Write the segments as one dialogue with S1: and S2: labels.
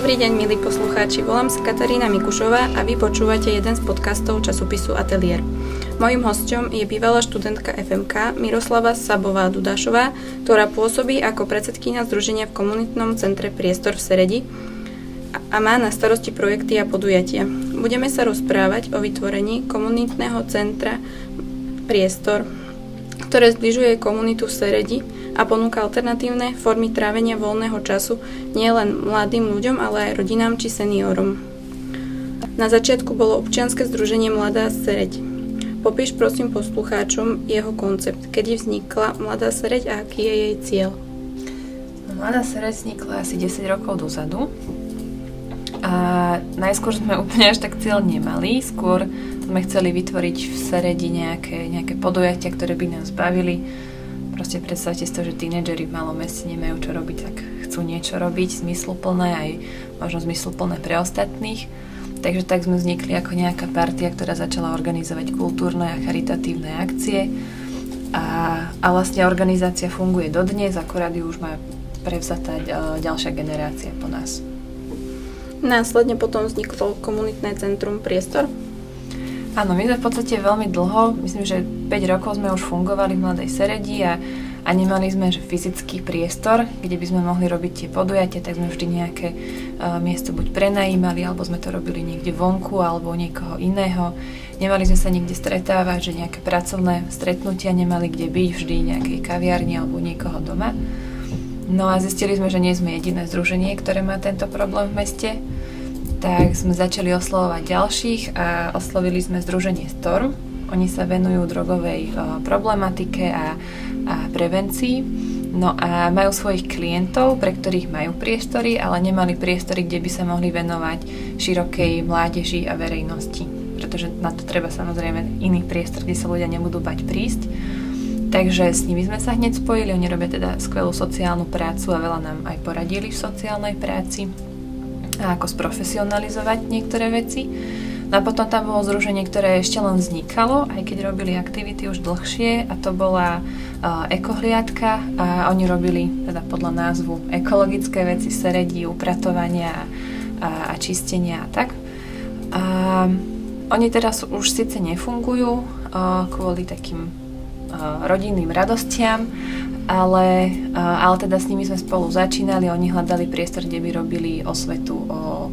S1: Dobrý deň, milí poslucháči. Volám sa Katarína Mikušová a vy počúvate jeden z podcastov časopisu Atelier. Mojím hostom je bývalá študentka FMK Miroslava Sabová Dudašová, ktorá pôsobí ako predsedkynia Združenia v komunitnom centre Priestor v Seredi a má na starosti projekty a podujatia. Budeme sa rozprávať o vytvorení komunitného centra Priestor, ktoré zbližuje komunitu v Seredi a ponúka alternatívne formy trávenia voľného času nielen mladým ľuďom, ale aj rodinám či seniorom. Na začiatku bolo občianske združenie Mladá Sereď. Popíš prosím poslucháčom jeho koncept, kedy vznikla Mladá Sereď a aký je jej cieľ.
S2: Mladá Sereď vznikla asi 10 rokov dozadu a najskôr sme úplne až tak cieľ nemali, skôr sme chceli vytvoriť v Seredi nejaké, nejaké podujatia, ktoré by nás bavili, Proste predstavte si to, že tínedžeri v malom meste nemajú čo robiť, tak chcú niečo robiť zmysluplné, aj možno zmysluplné pre ostatných. Takže tak sme vznikli ako nejaká partia, ktorá začala organizovať kultúrne a charitatívne akcie. A, a vlastne organizácia funguje dodnes, akorát ju už má prevzatať e, ďalšia generácia po nás.
S1: Následne potom vzniklo komunitné centrum Priestor,
S2: Áno, my sme v podstate veľmi dlho, myslím, že 5 rokov sme už fungovali v Mladej Seredi a, a nemali sme fyzický priestor, kde by sme mohli robiť tie podujatia, tak sme vždy nejaké uh, miesto buď prenajímali, alebo sme to robili niekde vonku, alebo u niekoho iného. Nemali sme sa nikde stretávať, že nejaké pracovné stretnutia nemali kde byť, vždy nejakej kaviarni alebo niekoho doma. No a zistili sme, že nie sme jediné združenie, ktoré má tento problém v meste tak sme začali oslovovať ďalších a oslovili sme Združenie Storm. Oni sa venujú drogovej problematike a, a prevencii. No a majú svojich klientov, pre ktorých majú priestory, ale nemali priestory, kde by sa mohli venovať širokej mládeži a verejnosti. Pretože na to treba samozrejme iný priestor, kde sa ľudia nebudú bať prísť. Takže s nimi sme sa hneď spojili, oni robia teda skvelú sociálnu prácu a veľa nám aj poradili v sociálnej práci a ako sprofesionalizovať niektoré veci. No a potom tam bolo združenie, ktoré ešte len vznikalo, aj keď robili aktivity už dlhšie a to bola uh, ekohliadka a oni robili teda podľa názvu ekologické veci, seredí, upratovania a, a čistenia a tak. A oni teraz už síce nefungujú uh, kvôli takým rodinným radostiam, ale, ale teda s nimi sme spolu začínali, oni hľadali priestor, kde by robili osvetu o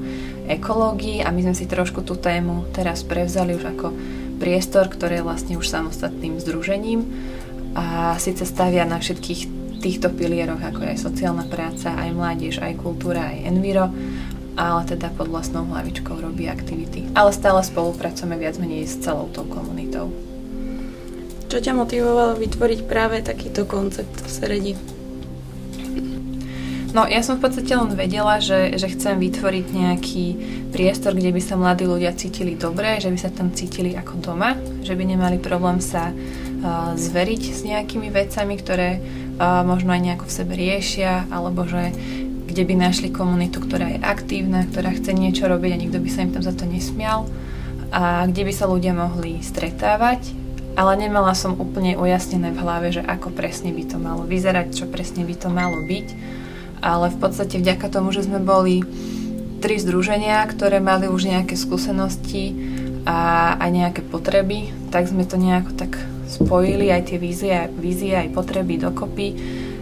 S2: ekológii a my sme si trošku tú tému teraz prevzali už ako priestor, ktorý je vlastne už samostatným združením a síce stavia na všetkých týchto pilieroch, ako je aj sociálna práca, aj mládež, aj kultúra, aj enviro, ale teda pod vlastnou hlavičkou robí aktivity. Ale stále spolupracujeme viac menej s celou tou komunitou.
S1: Čo ťa motivovalo vytvoriť práve takýto koncept v Seredi?
S2: No, ja som v podstate len vedela, že, že chcem vytvoriť nejaký priestor, kde by sa mladí ľudia cítili dobre, že by sa tam cítili ako doma, že by nemali problém sa uh, zveriť s nejakými vecami, ktoré uh, možno aj nejako v sebe riešia, alebo že kde by našli komunitu, ktorá je aktívna, ktorá chce niečo robiť a nikto by sa im tam za to nesmial a kde by sa ľudia mohli stretávať ale nemala som úplne ujasnené v hlave, že ako presne by to malo vyzerať, čo presne by to malo byť. Ale v podstate vďaka tomu, že sme boli tri združenia, ktoré mali už nejaké skúsenosti a, a nejaké potreby, tak sme to nejako tak spojili, aj tie vízie, vízie aj potreby dokopy.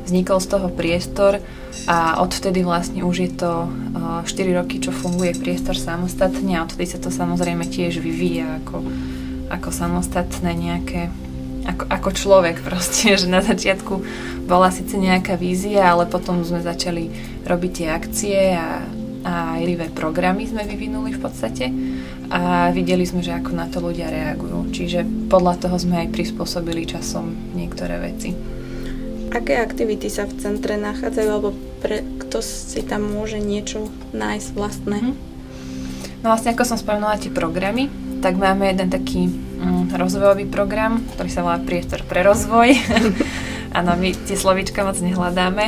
S2: Vznikol z toho priestor a odvtedy vlastne už je to uh, 4 roky, čo funguje priestor samostatne a odtedy sa to samozrejme tiež vyvíja ako ako samostatné nejaké, ako, ako človek proste, že na začiatku bola síce nejaká vízia, ale potom sme začali robiť tie akcie a, a aj programy sme vyvinuli v podstate a videli sme, že ako na to ľudia reagujú. Čiže podľa toho sme aj prispôsobili časom niektoré veci.
S1: Aké aktivity sa v centre nachádzajú, alebo pre, kto si tam môže niečo nájsť vlastné? Mm.
S2: No vlastne, ako som spomenula, tie programy, tak máme jeden taký rozvojový program, ktorý sa volá Priestor pre rozvoj. Áno, my tie slovíčka moc nehľadáme.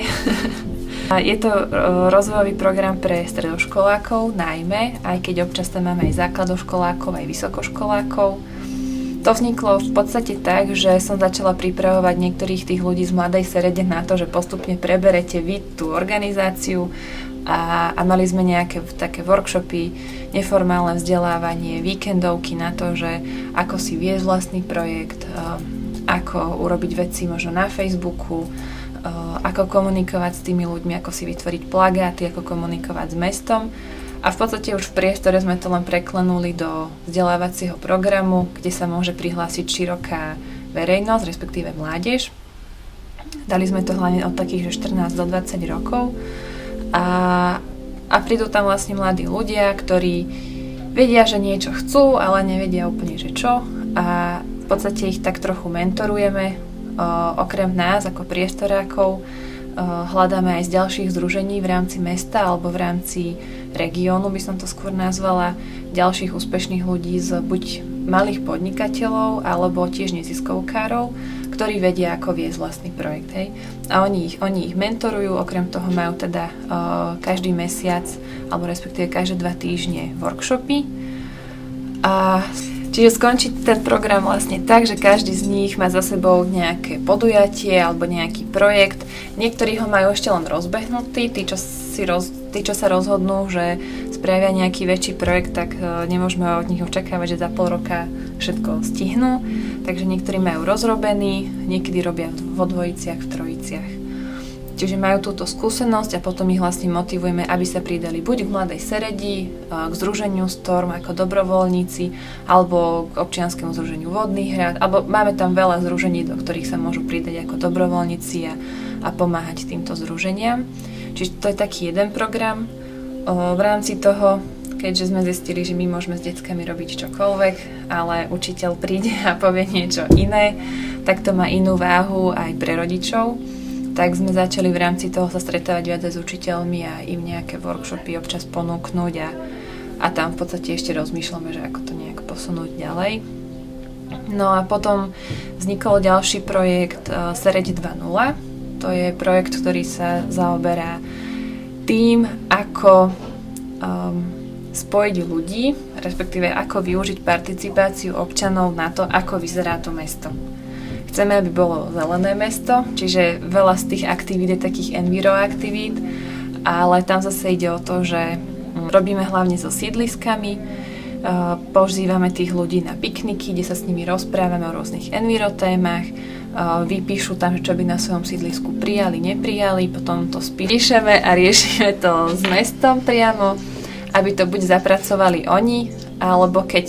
S2: Je to e, rozvojový program pre stredoškolákov najmä, aj keď občas tam máme aj základoškolákov, aj vysokoškolákov. To vzniklo v podstate tak, že som začala pripravovať niektorých tých ľudí z Mladej Serede na to, že postupne preberete vy tú organizáciu a, a mali sme nejaké také workshopy, neformálne vzdelávanie, víkendovky na to, že ako si viesť vlastný projekt, ako urobiť veci možno na Facebooku, ako komunikovať s tými ľuďmi, ako si vytvoriť plagáty, ako komunikovať s mestom. A v podstate už v priestore sme to len preklenuli do vzdelávacieho programu, kde sa môže prihlásiť široká verejnosť, respektíve mládež. Dali sme to hlavne od takých, že 14 do 20 rokov. A, a prídu tam vlastne mladí ľudia, ktorí vedia, že niečo chcú, ale nevedia úplne, že čo. A v podstate ich tak trochu mentorujeme. O, okrem nás ako priestorákov hľadáme aj z ďalších združení v rámci mesta alebo v rámci regiónu, by som to skôr nazvala, ďalších úspešných ľudí z buď malých podnikateľov alebo tiež neziskovkárov, ktorí vedia, ako viesť vlastný projekt. Hej. A oni ich, oni ich mentorujú, okrem toho majú teda uh, každý mesiac, alebo respektíve každé dva týždne workshopy. A Čiže skončí ten program vlastne tak, že každý z nich má za sebou nejaké podujatie alebo nejaký projekt. Niektorí ho majú ešte len rozbehnutý, tí, čo, si roz, tí, čo sa rozhodnú, že spravia nejaký väčší projekt, tak uh, nemôžeme od nich očakávať, že za pol roka všetko stihnú. Takže niektorí majú rozrobený, niekedy robia vo dvojiciach, v trojiciach. Čiže majú túto skúsenosť a potom ich vlastne motivujeme, aby sa pridali buď k Mladej Seredi, k Združeniu Storm ako dobrovoľníci, alebo k občianskému združeniu Vodných hrad, alebo máme tam veľa združení, do ktorých sa môžu pridať ako dobrovoľníci a, a pomáhať týmto združeniam. Čiže to je taký jeden program. V rámci toho keďže sme zistili, že my môžeme s deckami robiť čokoľvek, ale učiteľ príde a povie niečo iné, tak to má inú váhu aj pre rodičov. Tak sme začali v rámci toho sa stretávať viac s učiteľmi a im nejaké workshopy občas ponúknuť a, a tam v podstate ešte rozmýšľame, že ako to nejak posunúť ďalej. No a potom vznikol ďalší projekt uh, Sereď 2.0. To je projekt, ktorý sa zaoberá tým, ako um, spojiť ľudí, respektíve ako využiť participáciu občanov na to, ako vyzerá to mesto. Chceme, aby bolo zelené mesto, čiže veľa z tých aktivít je takých enviro aktivít, ale tam zase ide o to, že hm, robíme hlavne so sídliskami, pozývame tých ľudí na pikniky, kde sa s nimi rozprávame o rôznych enviro témach, vypíšu tam, čo by na svojom sídlisku prijali, neprijali, potom to spíšeme a riešime to s mestom priamo aby to buď zapracovali oni, alebo keď,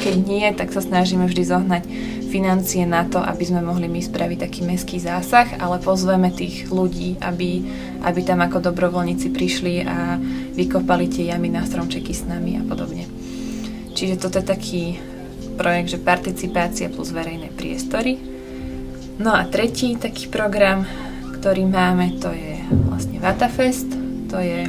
S2: keď nie, tak sa snažíme vždy zohnať financie na to, aby sme mohli my spraviť taký meský zásah, ale pozveme tých ľudí, aby, aby tam ako dobrovoľníci prišli a vykopali tie jamy na stromčeky s nami a podobne. Čiže toto je taký projekt, že participácia plus verejné priestory. No a tretí taký program, ktorý máme, to je vlastne Vatafest. To je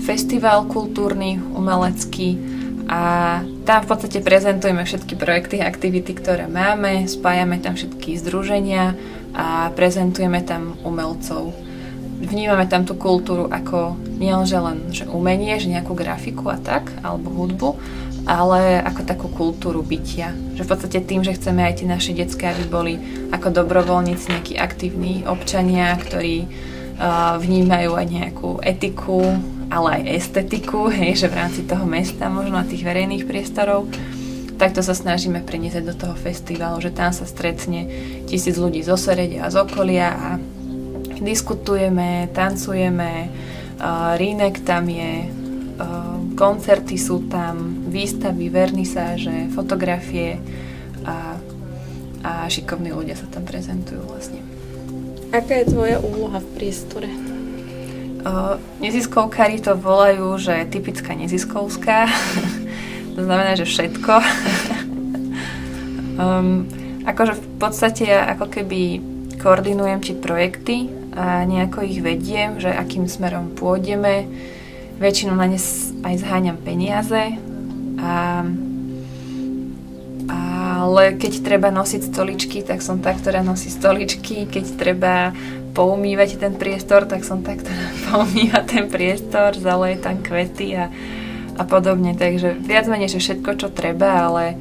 S2: festival kultúrny, umelecký a tam v podstate prezentujeme všetky projekty a aktivity, ktoré máme, spájame tam všetky združenia a prezentujeme tam umelcov. Vnímame tam tú kultúru ako nielenže len že umenie, že nejakú grafiku a tak, alebo hudbu, ale ako takú kultúru bytia. Že v podstate tým, že chceme aj tie naše detská, aby boli ako dobrovoľníci, nejakí aktívni občania, ktorí uh, vnímajú aj nejakú etiku, ale aj estetiku, hej, že v rámci toho mesta, možno a tých verejných priestorov, takto sa snažíme preniesť do toho festivalu, že tam sa stretne tisíc ľudí zo Serede a z okolia a diskutujeme, tancujeme, uh, rínek tam je, koncerty sú tam, výstavy, vernisáže, fotografie a, a šikovní ľudia sa tam prezentujú vlastne.
S1: Aká je tvoja úloha v priestore?
S2: Uh, neziskovkári to volajú, že typická neziskovská. to znamená, že všetko. um, akože v podstate ja ako keby koordinujem tie projekty a nejako ich vediem, že akým smerom pôjdeme. Väčšinou na ne aj zháňam peniaze. A, ale keď treba nosiť stoličky, tak som tá, ktorá nosí stoličky. Keď treba poumývať ten priestor, tak som takto poumývať ten priestor, zaleje tam kvety a, a podobne. Takže viac menej, že všetko, čo treba, ale,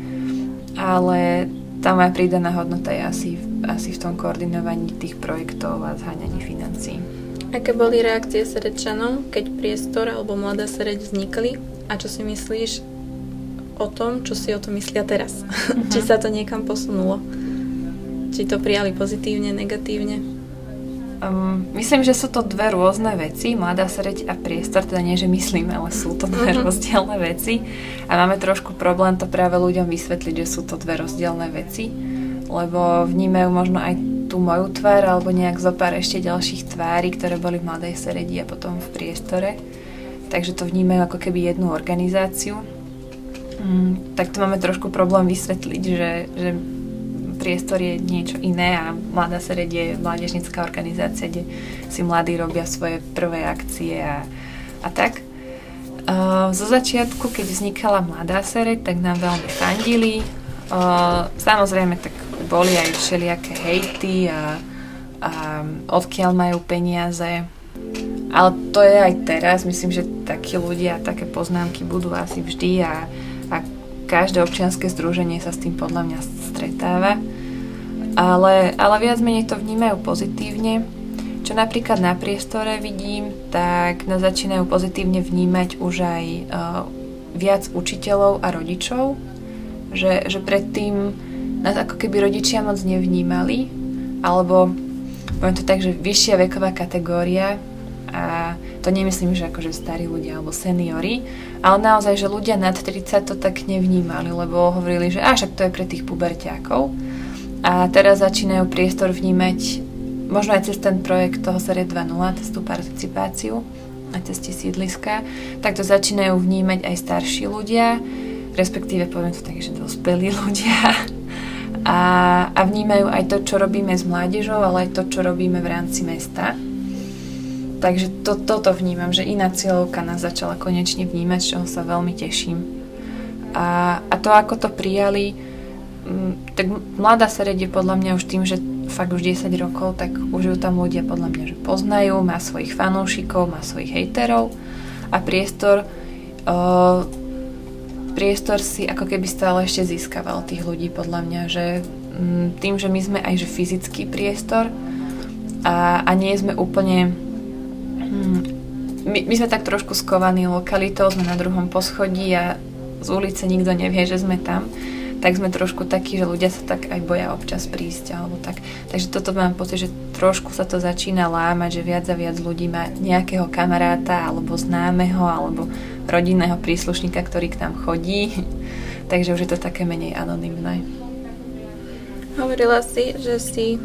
S2: ale tá moja prídaná hodnota je asi, asi v tom koordinovaní tých projektov a zháňaní financií.
S1: Aké boli reakcie Serečanov, keď priestor alebo mladá Sereď vznikli a čo si myslíš o tom, čo si o tom myslia teraz? Uh-huh. Či sa to niekam posunulo? Či to prijali pozitívne, negatívne?
S2: Um, myslím, že sú to dve rôzne veci, mladá sreď a priestor, teda nie, že myslím, ale sú to dve uh-huh. rozdielne veci a máme trošku problém to práve ľuďom vysvetliť, že sú to dve rozdielne veci, lebo vnímajú možno aj tú moju tvár alebo nejak zo pár ešte ďalších tvári, ktoré boli v mladej sredi a potom v priestore. Takže to vnímajú ako keby jednu organizáciu. Mm, tak to máme trošku problém vysvetliť, že, že priestor je niečo iné a Mladá Sered je mládežnická organizácia, kde si mladí robia svoje prvé akcie a, a tak. Uh, zo začiatku, keď vznikala Mladá Sered, tak nám veľmi fandili. Uh, samozrejme, tak boli aj všelijaké hejty a, a odkiaľ majú peniaze. Ale to je aj teraz. Myslím, že takí ľudia, také poznámky budú asi vždy a, a každé občianske združenie sa s tým podľa mňa stretáva. Ale, ale viac menej to vnímajú pozitívne. Čo napríklad na priestore vidím, tak nás začínajú pozitívne vnímať už aj uh, viac učiteľov a rodičov, že, že predtým nás ako keby rodičia moc nevnímali, alebo poviem to tak, že vyššia veková kategória a to nemyslím, že akože starí ľudia alebo seniory, ale naozaj, že ľudia nad 30 to tak nevnímali, lebo hovorili, že až to je pre tých puberťákov. A teraz začínajú priestor vnímať možno aj cez ten projekt toho série 2.0, cez tú participáciu a cez tie sídliska, tak to začínajú vnímať aj starší ľudia, respektíve poviem to tak, že dospelí ľudia a, a vnímajú aj to, čo robíme s mládežou, ale aj to, čo robíme v rámci mesta. Takže to, toto vnímam, že iná cieľovka nás začala konečne vnímať, z čoho sa veľmi teším. A, a to, ako to prijali, m, tak mladá je podľa mňa už tým, že fakt už 10 rokov, tak už ju tam ľudia podľa mňa že poznajú, má svojich fanúšikov, má svojich hejterov a priestor uh, priestor si ako keby stále ešte získaval tých ľudí podľa mňa, že m, tým, že my sme aj že fyzický priestor a, a nie sme úplne Hmm. My, my sme tak trošku skovaní lokalitou, sme na druhom poschodí a z ulice nikto nevie, že sme tam tak sme trošku takí, že ľudia sa tak aj boja občas prísť alebo tak. Takže toto mám pocit, že trošku sa to začína lámať, že viac a viac ľudí má nejakého kamaráta alebo známeho alebo rodinného príslušníka, ktorý k nám chodí. Takže už je to také menej anonymné.
S1: Hovorila si, že si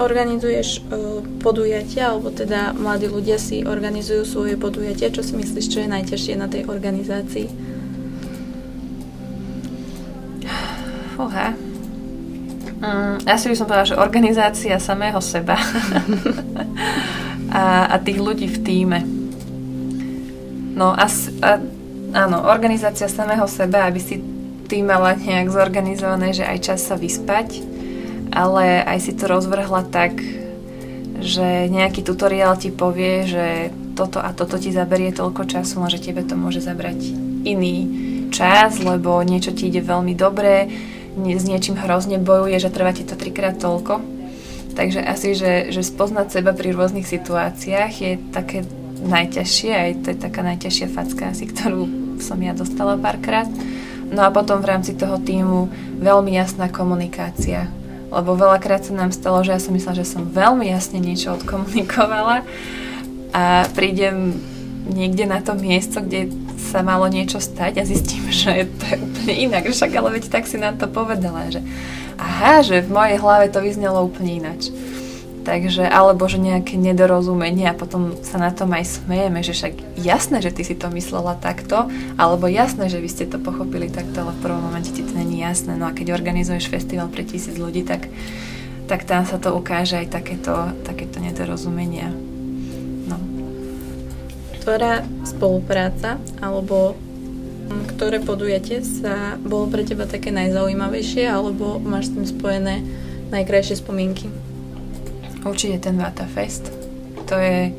S1: organizuješ uh, podujatia, alebo teda mladí ľudia si organizujú svoje podujatia. Čo si myslíš, čo je najťažšie na tej organizácii?
S2: Fúha. Mm, asi by som povedala, že organizácia samého seba a, a tých ľudí v týme. No a, a áno, organizácia samého seba, aby si tým mala nejak zorganizované, že aj čas sa vyspať, ale aj si to rozvrhla tak, že nejaký tutoriál ti povie, že toto a toto ti zaberie toľko času, že tebe to môže zabrať iný čas, lebo niečo ti ide veľmi dobre, s niečím hrozne bojuje, že trvá ti to trikrát toľko. Takže asi, že, že spoznať seba pri rôznych situáciách je také najťažšie, aj to je taká najťažšia facka asi, ktorú som ja dostala párkrát. No a potom v rámci toho týmu veľmi jasná komunikácia lebo veľakrát sa nám stalo, že ja som myslela, že som veľmi jasne niečo odkomunikovala a prídem niekde na to miesto, kde sa malo niečo stať a zistím, že to je úplne inak. Však ale veď tak si nám to povedala, že aha, že v mojej hlave to vyznelo úplne inač. Takže, alebo že nejaké nedorozumenie a potom sa na tom aj smejeme, že však jasné, že ty si to myslela takto, alebo jasné, že vy ste to pochopili takto, ale v prvom momente ti to není jasné. No a keď organizuješ festival pre tisíc ľudí, tak, tak tam sa to ukáže aj takéto, takéto nedorozumenia.
S1: Ktorá spolupráca alebo ktoré podujatie sa bolo pre teba také najzaujímavejšie alebo máš s tým spojené najkrajšie spomienky?
S2: Určite ten Vata Fest. To je,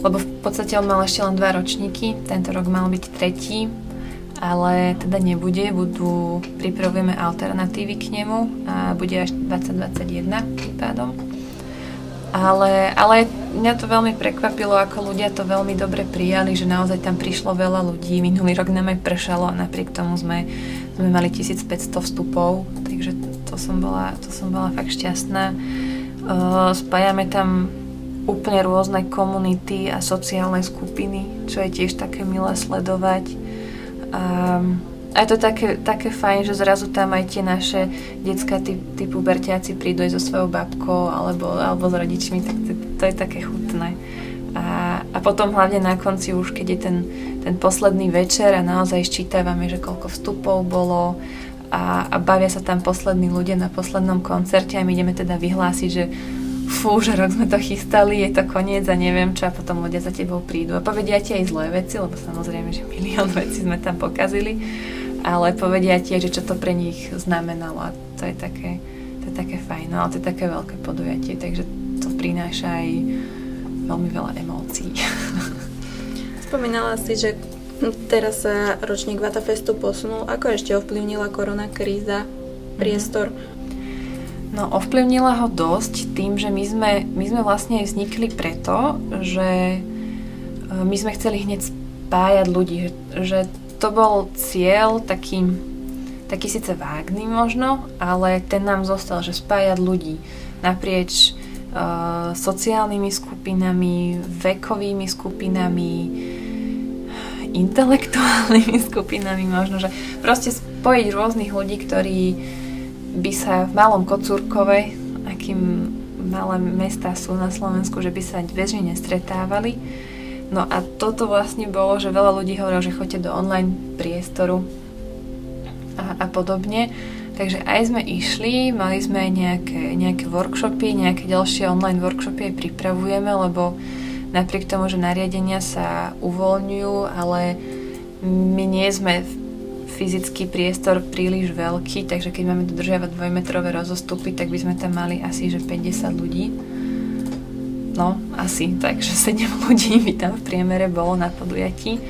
S2: lebo v podstate on mal ešte len dva ročníky, tento rok mal byť tretí, ale teda nebude, budú, pripravujeme alternatívy k nemu a bude až 2021 tým pádom. Ale, ale mňa to veľmi prekvapilo, ako ľudia to veľmi dobre prijali, že naozaj tam prišlo veľa ľudí. Minulý rok nám aj pršalo a napriek tomu sme, sme mali 1500 vstupov, takže to som bola, to som bola fakt šťastná. Uh, spájame tam úplne rôzne komunity a sociálne skupiny, čo je tiež také milé sledovať. Um, a je to také, také fajn, že zrazu tam aj tie naše typ, typu berťáci prídu aj so svojou babkou alebo, alebo s rodičmi, tak to, to je také chutné. A, a potom hlavne na konci už, keď je ten, ten posledný večer a naozaj ščítavame, že koľko vstupov bolo a, a bavia sa tam poslední ľudia na poslednom koncerte a my ideme teda vyhlásiť, že fú, že rok sme to chystali, je to koniec a neviem čo a potom ľudia za tebou prídu a povedia ti aj zlé veci, lebo samozrejme, že milión vecí sme tam pokazili ale povedia tiež, že čo to pre nich znamenalo a to je také, to je také fajn, no, ale to je také veľké podujatie, takže to prináša aj veľmi veľa emócií.
S1: Spomínala si, že teraz sa ročník Vatafestu posunul. Ako ešte ovplyvnila korona kríza priestor?
S2: No ovplyvnila ho dosť tým, že my sme, my sme vlastne vznikli preto, že e, my sme chceli hneď spájať ľudí, že, že to bol cieľ taký, taký síce vágný možno, ale ten nám zostal, že spájať ľudí naprieč uh, sociálnymi skupinami, vekovými skupinami, intelektuálnymi skupinami možno, že proste spojiť rôznych ľudí, ktorí by sa v malom Kocúrkove, akým malé mesta sú na Slovensku, že by sa bežne nestretávali, No a toto vlastne bolo, že veľa ľudí hovorilo, že choďte do online priestoru a, a podobne. Takže aj sme išli, mali sme nejaké, nejaké workshopy, nejaké ďalšie online workshopy aj pripravujeme, lebo napriek tomu, že nariadenia sa uvoľňujú, ale my nie sme fyzický priestor príliš veľký, takže keď máme dodržiavať dvojmetrové rozostupy, tak by sme tam mali asi že 50 ľudí no asi, takže 7 ľudí by tam v priemere bolo na podujatí.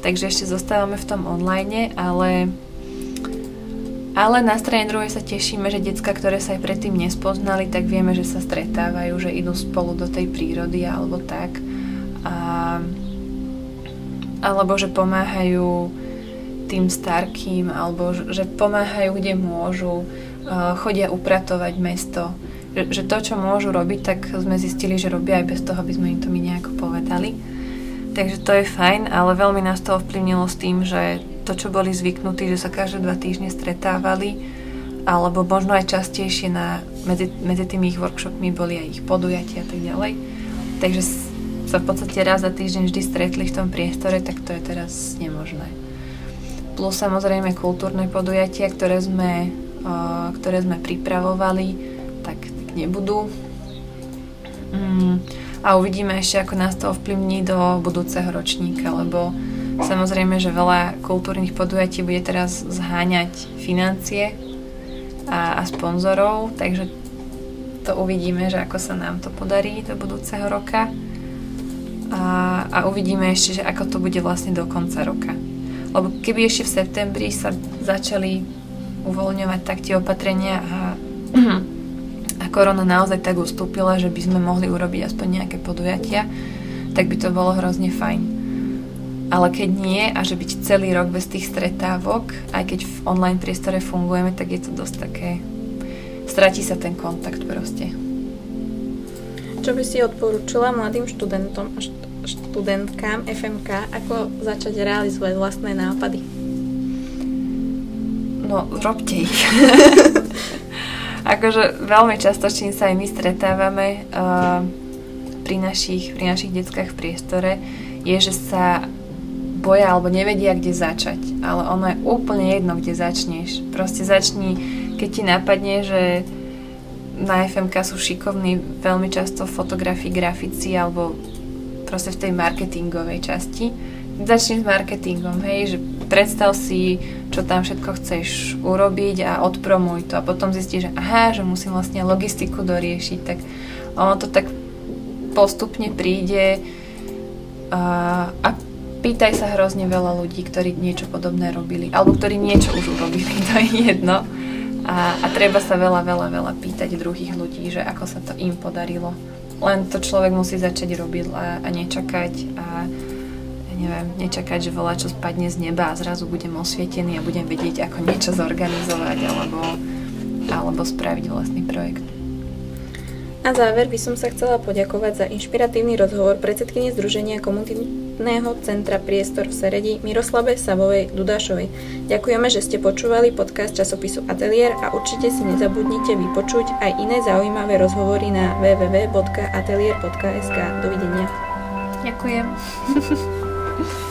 S2: Takže ešte zostávame v tom online, ale ale na strane druhej sa tešíme, že decka, ktoré sa aj predtým nespoznali, tak vieme, že sa stretávajú, že idú spolu do tej prírody alebo tak. A, alebo že pomáhajú tým starkým, alebo že pomáhajú, kde môžu, chodia upratovať mesto, že, to, čo môžu robiť, tak sme zistili, že robia aj bez toho, aby sme im to my nejako povedali. Takže to je fajn, ale veľmi nás to ovplyvnilo s tým, že to, čo boli zvyknutí, že sa každé dva týždne stretávali, alebo možno aj častejšie na, medzi, medzi tými ich workshopmi boli aj ich podujatia a tak ďalej. Takže sa v podstate raz za týždeň vždy stretli v tom priestore, tak to je teraz nemožné. Plus samozrejme kultúrne podujatia, ktoré sme, uh, ktoré sme pripravovali, nebudú. Mm, a uvidíme ešte, ako nás to ovplyvní do budúceho ročníka, lebo samozrejme, že veľa kultúrnych podujatí bude teraz zháňať financie a, a sponzorov, takže to uvidíme, že ako sa nám to podarí do budúceho roka. A, a uvidíme ešte, že ako to bude vlastne do konca roka. Lebo keby ešte v septembri sa začali uvoľňovať tak tie opatrenia a korona naozaj tak ustúpila, že by sme mohli urobiť aspoň nejaké podujatia, tak by to bolo hrozne fajn. Ale keď nie a že byť celý rok bez tých stretávok, aj keď v online priestore fungujeme, tak je to dosť také... Stratí sa ten kontakt proste.
S1: Čo by si odporúčila mladým študentom a študentkám FMK, ako začať realizovať vlastné nápady?
S2: No, robte ich. akože veľmi často, čím sa aj my stretávame uh, pri, našich, pri našich deckách v priestore, je, že sa boja alebo nevedia, kde začať. Ale ono je úplne jedno, kde začneš. Proste začni, keď ti napadne, že na FMK sú šikovní veľmi často fotografii, grafici alebo proste v tej marketingovej časti. Začni s marketingom, hej, že predstav si, čo tam všetko chceš urobiť a odpromuj to. A potom zistíš, že aha, že musím vlastne logistiku doriešiť, tak ono to tak postupne príde. A, a pýtaj sa hrozne veľa ľudí, ktorí niečo podobné robili, alebo ktorí niečo už urobili, to je jedno. A, a treba sa veľa, veľa, veľa pýtať druhých ľudí, že ako sa to im podarilo. Len to človek musí začať robiť a, a nečakať. A neviem, nečakať, že volá, čo spadne z neba a zrazu budem osvietený a budem vedieť, ako niečo zorganizovať alebo, alebo spraviť vlastný projekt.
S1: Na záver by som sa chcela poďakovať za inšpiratívny rozhovor predsedkyne Združenia komunitného centra Priestor v Seredi Miroslave Savovej Dudášovej. Ďakujeme, že ste počúvali podcast časopisu Atelier a určite si nezabudnite vypočuť aj iné zaujímavé rozhovory na www.atelier.sk. Dovidenia.
S2: Ďakujem. Thank you.